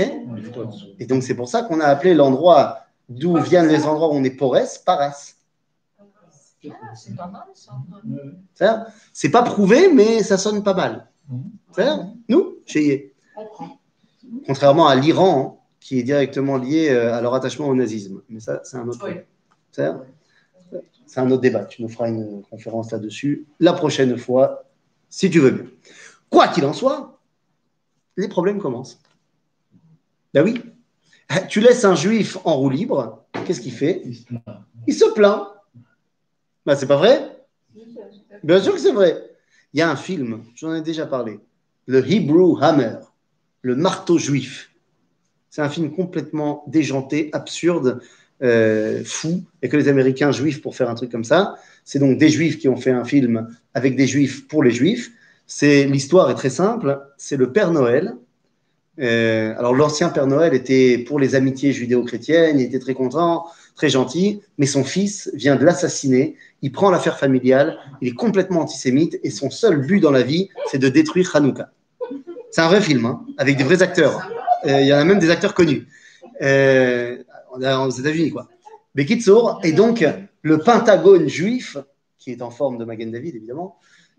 Et donc, c'est pour ça qu'on a appelé l'endroit d'où viennent les endroits où on est porès, paresse. C'est pas mal ça. C'est pas prouvé, mais ça sonne pas mal. C'est-à-dire, Nous, chez. Contrairement à l'Iran, hein, qui est directement lié euh, à leur attachement au nazisme. Mais ça, c'est un autre. Oui. C'est un autre débat. Tu nous feras une conférence là-dessus la prochaine fois, si tu veux bien. Quoi qu'il en soit, les problèmes commencent. Ben oui. Tu laisses un juif en roue libre, qu'est-ce qu'il fait? Il se plaint. Ben, c'est pas vrai? Bien sûr que c'est vrai. Il y a un film, j'en ai déjà parlé, le Hebrew Hammer, le marteau juif. C'est un film complètement déjanté, absurde, euh, fou, et que les Américains juifs pour faire un truc comme ça. C'est donc des juifs qui ont fait un film avec des juifs pour les juifs. C'est l'histoire est très simple. C'est le Père Noël. Euh, alors l'ancien Père Noël était pour les amitiés judéo-chrétiennes. Il était très content, très gentil, mais son fils vient de l'assassiner. Il prend l'affaire familiale. Il est complètement antisémite et son seul but dans la vie, c'est de détruire Hanouka. C'est un vrai film, hein, avec des vrais acteurs. Euh, Il y en a même des acteurs connus. Euh, aux États-Unis, quoi. Bekitsour, et donc le Pentagone juif, qui est en forme de Magen David, évidemment,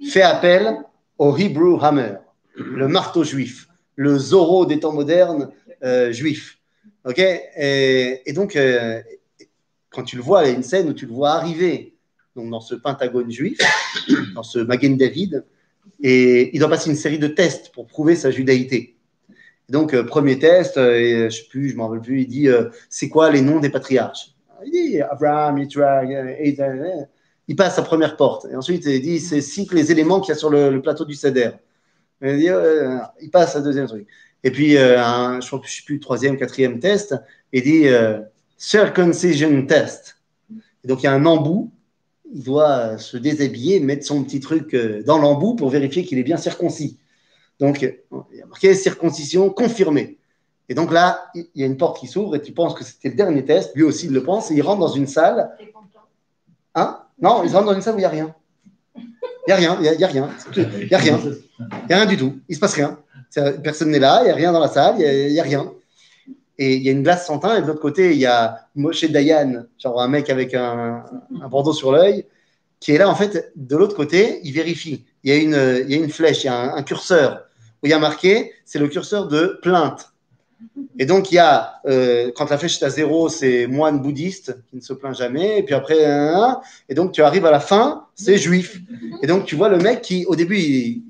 fait appel au Hebrew Hammer, le marteau juif, le Zorro des temps modernes euh, juif. Ok? Et, donc, euh, quand tu le vois, il y a une scène où tu le vois arriver dans ce Pentagone juif, dans ce Magen David, et il doit passer une série de tests pour prouver sa judaïté. Donc, euh, premier test, je sais plus, je m'en rappelle plus, il dit c'est quoi les noms des patriarches? Il dit Abraham, euh, il passe sa première porte. Et ensuite, il dit c'est cite les éléments qu'il y a sur le, le plateau du Seder. Et il, dit, euh, il passe à deuxième truc. Et puis, euh, un, je ne sais plus, troisième, quatrième test, il dit euh, circumcision test. Et donc, il y a un embout. Il doit euh, se déshabiller, mettre son petit truc dans l'embout pour vérifier qu'il est bien circoncis. Donc, il y a marqué circoncision confirmée. Et donc là, il y a une porte qui s'ouvre et tu penses que c'était le dernier test. Lui aussi, il le pense. Et il rentre dans une salle. Hein? Non, il rentre dans une salle où il n'y a rien. Il n'y a rien, il n'y a, rien. Il n'y a rien. Il n'y a rien du tout. Il ne se passe rien. Personne n'est là, il n'y a rien dans la salle, il n'y a, rien. Et il y a une glace sans teint, et de l'autre côté, il y a Moshe Dayan, genre un mec avec un, bandeau sur l'œil, qui est là, en fait, de l'autre côté, il vérifie. Il y a une, y a une flèche, il y a un, un curseur, où il y a marqué, c'est le curseur de plainte. Et donc, il y a, euh, quand la flèche est à zéro, c'est moine bouddhiste qui ne se plaint jamais. Et puis après, un, et donc tu arrives à la fin, c'est juif. Et donc, tu vois le mec qui, au début,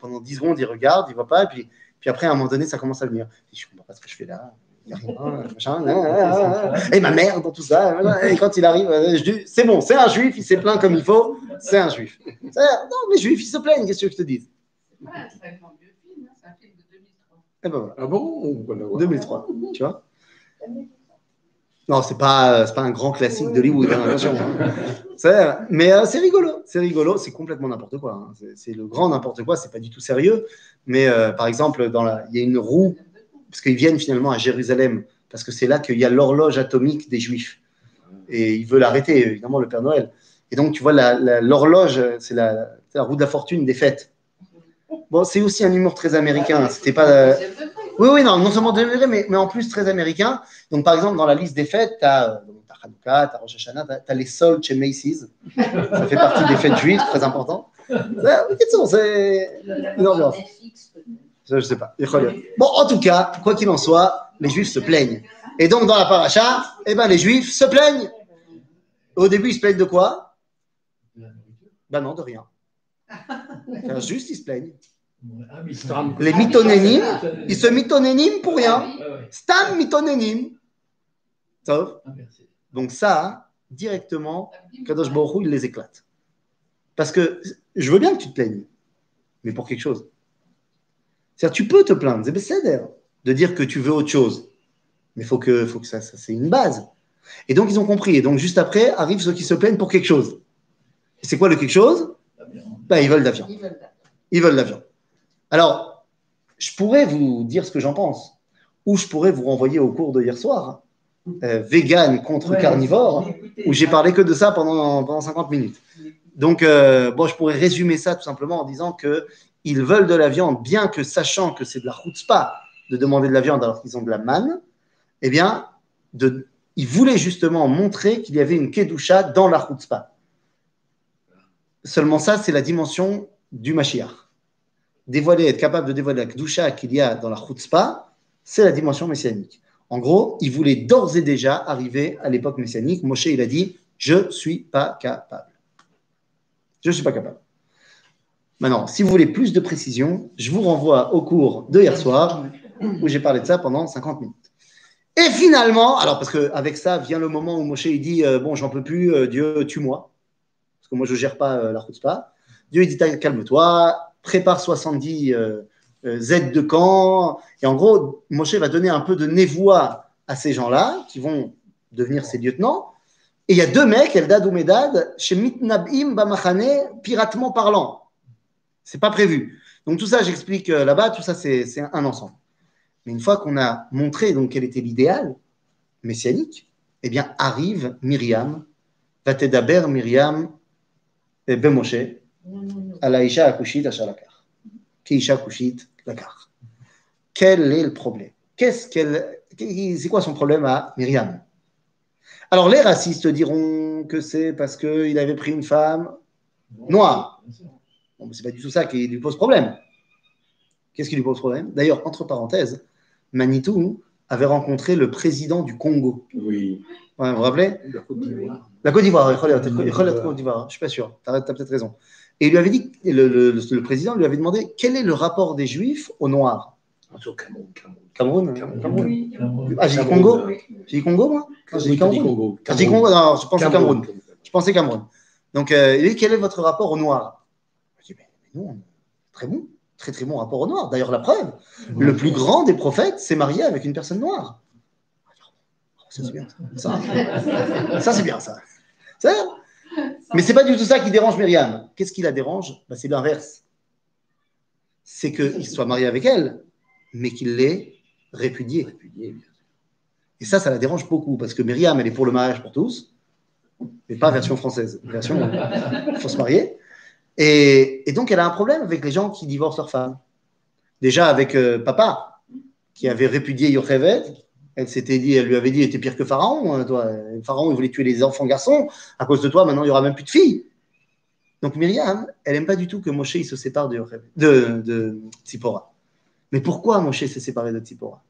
pendant 10 secondes, il regarde, il voit pas. Et puis, après, à un moment donné, ça commence à venir. Je comprends pas ce que je fais là. Il rien. Machin, et ma mère dans tout ça. Et quand il arrive, euh, je dis, c'est bon, c'est un juif, il s'est plaint comme il faut, c'est un juif. Non, les juifs, ils se plaignent, qu'est-ce que je te dis c'est un grand vieux film, hein, c'est un film de 2003. Eh ben voilà, Ah bon? On va l'avoir. 2003, tu vois? Non, c'est pas, c'est pas un grand classique d'Hollywood, hein, attention. C'est- Mais euh, c'est rigolo, c'est rigolo, c'est complètement n'importe quoi. hein. C'est- C'est le grand n'importe quoi, c'est pas du tout sérieux. Mais euh, par exemple, dans la, il y a une roue, parce qu'ils viennent finalement à Jérusalem, parce que c'est là qu'il y a l'horloge atomique des Juifs. Et ils veulent arrêter, évidemment, le Père Noël. Et donc, tu vois, la- la- l'horloge, c'est la, c'est la roue de la fortune des fêtes. Bon, c'est aussi un humour très américain. C'était pas. euh, oui, oui, non, non seulement degré, mais, mais en plus très américain. Donc, par exemple, dans la liste des fêtes, tu as, Hanouka, tu as Rosh Hashanah, tu as, les soldes chez Macy's. Ça fait partie des fêtes juives, très important. C'est une ambiance. Ça, je sais pas. Bon, en tout cas, quoi qu'il en soit, les juifs se plaignent. Et donc, dans la paracha, eh ben, les juifs se plaignent. Au début, ils se plaignent de quoi? Ben non, de rien. Enfin, juste, ils se plaignent. Ah. Les mitonénim, ils se mitonénim pour rien. Ouais. Stam. Sauf Inversé. Donc ça, directement, Kadosh Baruch il les éclate. Parce que je veux bien que tu te plaignes, mais pour quelque chose. C'est-à-dire, tu peux te plaindre, c'est de dire que tu veux autre chose. Mais il faut que, faut que ça, ça c'est une base. Et donc, ils ont compris. Et donc, juste après, arrivent ceux qui se plaignent pour quelque chose. Et c'est quoi le quelque chose? Ah, ben, Ils veulent l'avion. Ils veulent l'avion. Alors, je pourrais vous dire ce que j'en pense, ou je pourrais vous renvoyer au cours de hier soir, euh, vegan contre Ouais, carnivore, où j'ai parlé que de ça pendant, pendant 50 minutes. Donc, euh, bon, je pourrais résumer ça tout simplement en disant que ils veulent de la viande, bien que sachant que c'est de la chutzpah de demander de la viande alors qu'ils ont de la manne, eh bien, de, ils voulaient justement montrer qu'il y avait une kedusha dans la chutzpah. Seulement ça, c'est la dimension du Mashiach. Dévoiler, être capable de dévoiler la kedusha qu'il y a dans la chutzpah, c'est la dimension messianique. En gros, il voulait d'ores et déjà arriver à l'époque messianique. Moshe, il a dit, je ne suis pas capable. Je ne suis pas capable. Maintenant, si vous voulez plus de précision, je vous renvoie au cours de hier soir où j'ai parlé de ça pendant 50 minutes. Et finalement, alors parce qu'avec ça vient le moment où Moshe il dit euh, Bon, j'en peux plus, euh, Dieu, tue-moi. Moi, je ne gère pas la chutzpah. Dieu il dit Calme-toi, prépare 70 euh, euh, Z de camp. Et en gros, Moshe va donner un peu de névoie à ces gens-là qui vont devenir ses lieutenants. Et il y a deux mecs, Eldad ou Medad, chez Mitnabim Bamachane, piratement parlant. C'est pas prévu. Donc tout ça, j'explique euh, là-bas, tout ça, c'est c'est un ensemble. Mais une fois qu'on a montré donc quel était l'idéal messianique, eh bien arrive Myriam, Vatedaber Myriam et Ben à la Isha Akushit Ashalakar. Qui Isha Akushit Lakar. Quel est le problème? Qu'est-ce qu'elle, c'est quoi son problème à Myriam? Alors les racistes diront que c'est parce qu'il avait pris une femme noire. Bon, mais c'est pas du tout ça qui lui pose problème. Qu'est-ce qui lui pose problème? D'ailleurs, entre parenthèses, Manitou avait rencontré le président du Congo. Oui. Ouais, vous vous rappelez La Côte d'Ivoire. La Côte d'Ivoire, hein, je suis pas sûr, tu as, peut-être raison. Et il lui avait dit, le, le- le- le président lui avait demandé quel est le rapport des Juifs aux Noirs? Sur Cameroun. Cameroun. Cameroun, Cameroun. Cameroun. Oui, Ah, j'ai dit Congo? J'ai dit Congo, moi? J'ai dit Cameroun. Congo. J'ai dit Congo, non, je pensais Cameroun. Je pensais Cameroun. Donc, euh, il dit quel est votre rapport aux Noirs? Je dis, mais nous, on- très bon, très très bon rapport aux Noirs. D'ailleurs, la preuve, le plus grand des prophètes s'est marié avec une personne noire. Ça, c'est bien. Ça, ça c'est bien, ça. Ça, Mais c'est pas du tout ça qui dérange Myriam. Qu'est-ce qui la dérange? Bah, C'est l'inverse. C'est qu'il soit marié avec elle, mais qu'il l'ait répudiée. Et ça, ça la dérange beaucoup, parce que Myriam, elle est pour le mariage pour tous, mais pas version française. Version, il faut se marier. Et, et donc, elle a un problème avec les gens qui divorcent leurs femmes. Déjà avec euh, papa, qui avait répudié Yocheved, elle s'était dit, elle lui avait dit, t'es pire que Pharaon. hein, toi. Pharaon, il voulait tuer les enfants garçons. À cause de toi, maintenant, il n'y aura même plus de filles. Donc Myriam, elle n'aime pas du tout que Moshe il se sépare de, de, de Tzipora. Mais pourquoi Moshe s'est séparé de Tzipora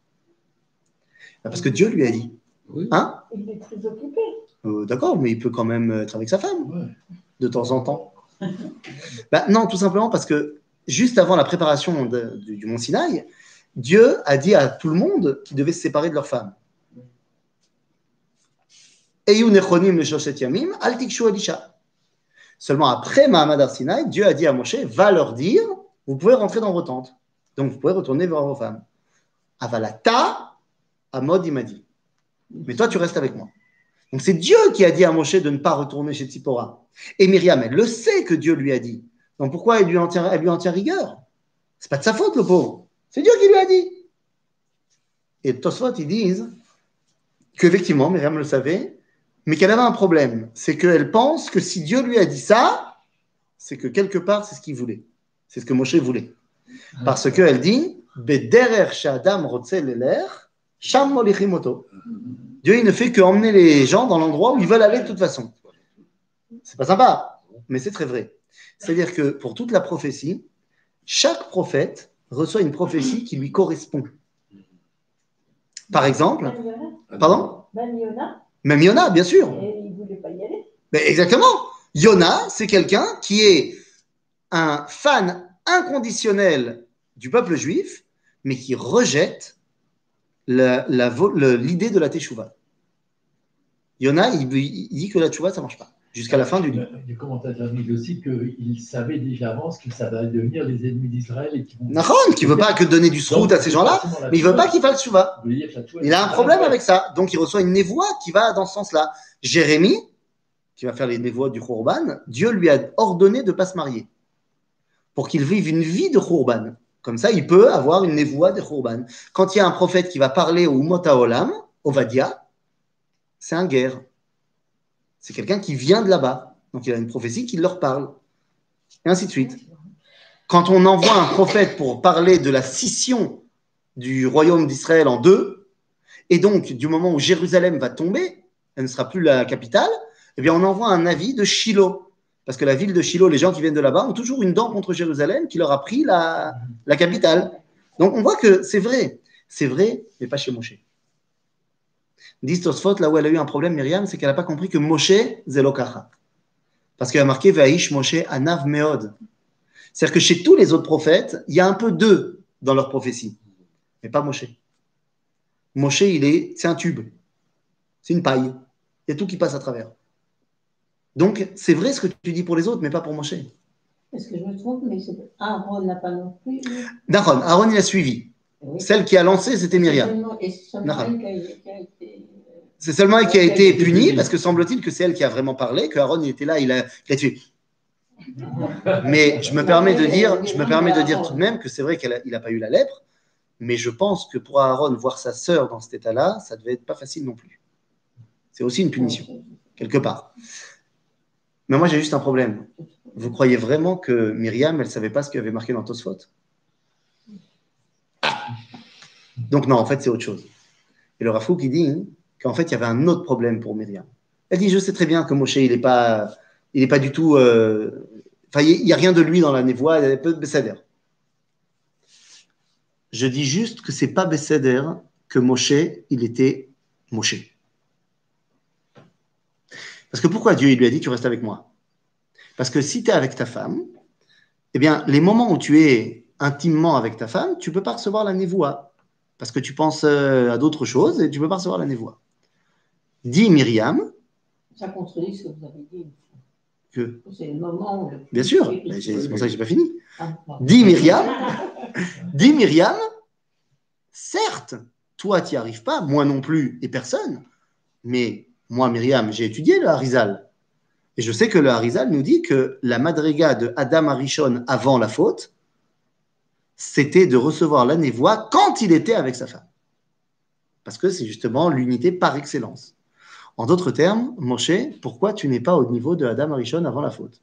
Bah, Parce que Dieu lui a dit. Oui. Hein? Il est très occupé. Euh, D'accord, mais il peut quand même être avec sa femme Ouais. de temps en temps. Bah, non, tout simplement parce que juste avant la préparation de- du, du mont Sinaï, Dieu a dit à tout le monde qu'ils devaient se séparer de leur femme. Seulement après Mahamad Ar Sinaï, Dieu a dit à Moshe, va leur dire, vous pouvez rentrer dans vos tentes. Donc vous pouvez retourner vers vos femmes. Avalata, Amod, il m'a dit. Mais toi, tu restes avec moi. Donc c'est Dieu qui a dit à Moshe de ne pas retourner chez Tzipora. Et Myriam, elle le sait que Dieu lui a dit. Donc pourquoi elle lui en tient, elle lui en C'est pas de sa faute, le pauvre. C'est Dieu qui lui a dit. Et Tosfot, ils disent qu'effectivement, Myriam le savait, mais qu'elle avait un problème. C'est qu'elle pense que si Dieu lui a dit ça, c'est que quelque part, c'est ce qu'il voulait. C'est ce que Moshe voulait. Parce qu'elle dit. Dieu, il ne fait qu'emmener les gens dans l'endroit où ils veulent aller de toute façon. C'est pas sympa, mais c'est très vrai. C'est-à-dire que pour toute la prophétie, chaque prophète reçoit une prophétie qui lui correspond. Par exemple, Yona, pardon Ben Yona, Même Yona, bien sûr. et il ne voulait pas y aller. Mais exactement. Yona, c'est quelqu'un qui est un fan inconditionnel du peuple juif, mais qui rejette l'idée de la teshuva. Yona, il, il dit que la teshuva, ça ne marche pas. Jusqu'à la fin du livre. Les commentateurs disent aussi qu'ils savaient déjà avant ce qu'ils savaient devenir les ennemis d'Israël et qui vont. Nahon, qui veut pas que donner du srout à ces gens-là, mais il veut pas qu'il fasse teshuva. Il a un problème avec ça. Donc, il reçoit une névoie qui va dans ce sens-là. Jérémie, qui va faire les névoies du Khurban, Dieu lui a ordonné de ne pas se marier pour qu'il vive une vie de Khurban. Comme ça, il peut avoir une névoie de Khurban. Quand il y a un prophète qui va parler au Umot Olam, au Vadia, c'est un guerre. C'est quelqu'un qui vient de là-bas. Donc il a une prophétie qui leur parle. Et ainsi de suite. Quand on envoie un prophète pour parler de la scission du royaume d'Israël en deux, et donc du moment où Jérusalem va tomber, elle ne sera plus la capitale, eh bien on envoie un avis de Shiloh. Parce que la ville de Shiloh, les gens qui viennent de là-bas ont toujours une dent contre Jérusalem qui leur a pris la, capitale. Donc on voit que c'est vrai. C'est vrai, mais pas chez Moshe. Dit Tosfot, là où elle a eu un problème, Myriam, c'est qu'elle n'a pas compris que Moshe, Zelokacha. Parce qu'il a marqué Vaïsh Moshe Anav Meod. C'est-à-dire que chez tous les autres prophètes, il y a un peu d'eux dans leur prophétie, mais pas Moshe. Moshe, il est, c'est un tube, c'est une paille. Il y a tout qui passe à travers. Donc, c'est vrai ce que tu dis pour les autres, mais pas pour Moshe. Est-ce que je me trompe Mais Aaron n'a pas non plus. D'accord, Aaron, il a suivi. Oui. Celle qui a lancé, c'était Myriam. C'est seulement elle qui a, été. Punie, parce que semble-t-il que c'est elle qui a vraiment parlé, que Aaron était là, il a, il a tué. Mais je me permets de dire, je me permets de dire tout de même que c'est vrai qu'il n'a pas eu la lèpre, mais je pense que pour Aaron, voir sa sœur dans cet état-là, ça devait être pas facile non plus. C'est aussi une punition, quelque part. Mais moi, j'ai juste un problème. Vous croyez vraiment que Myriam, elle savait pas ce qu'il y avait marqué dans Tosfot? Donc non, en fait, c'est autre chose. Et le Rafou qui dit qu'en fait, il y avait un autre problème pour Myriam. Elle dit, je sais très bien que Moshe, il n'est pas, il est pas du tout... euh, Enfin, il n'y a rien de lui dans la névoie, y a peu de Besséder. Je dis juste que c'est pas Besséder que Moshe, il était Moshe. Parce que pourquoi Dieu il lui a dit tu restes avec moi? Parce que si tu es avec ta femme, eh bien, les moments où tu es intimement avec ta femme, tu ne peux pas recevoir la névoie. Parce que tu penses euh, à d'autres choses et tu ne peux pas recevoir la névoie. Dit Myriam Ça contredit ce que vous avez dit. que, C'est le moment le- bien sûr, c'est pour ça que je n'ai pas fini. Ah. Dit Myriam, dit Myriam, certes, toi, tu n'y arrives pas, moi non plus, et personne. Mais moi, Myriam, j'ai étudié le Harizal. Et je sais que le Harizal nous dit que la madriga de Adam Arishon avant la faute, c'était de recevoir la névoie quand il était avec sa femme. Parce que c'est justement l'unité par excellence. En d'autres termes, Moshe, pourquoi tu n'es pas au niveau de Adam Arishon avant la faute?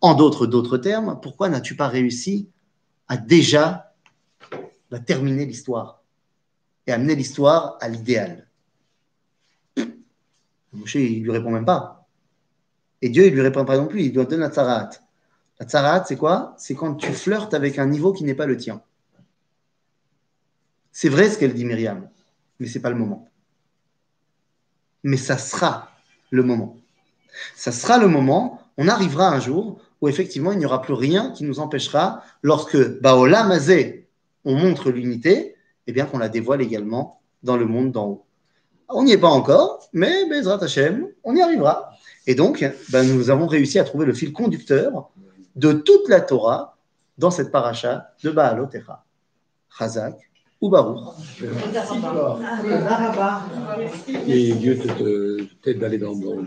En d'autres termes, pourquoi n'as-tu pas réussi à déjà bah, terminer l'histoire et amener l'histoire à l'idéal? Moshe, il lui répond même pas. Et Dieu, il lui répond pas non plus, il lui donne la tsarat. La tsarat, c'est quoi? C'est quand tu flirtes avec un niveau qui n'est pas le tien. C'est vrai ce qu'elle dit Myriam, mais c'est pas le moment. Mais ça sera le moment. Ça sera le moment, on arrivera un jour où effectivement il n'y aura plus rien qui nous empêchera, lorsque Baolam Azé, on montre l'unité, et bien qu'on la dévoile également dans le monde d'en haut. On n'y est pas encore, mais Bezrat Hashem, on y arrivera. Et donc, ben, nous avons réussi à trouver le fil conducteur de toute la Torah dans cette paracha de Baalotecha, Chazak ou Baruch. Et Dieu te- t'aide d'aller dans, dans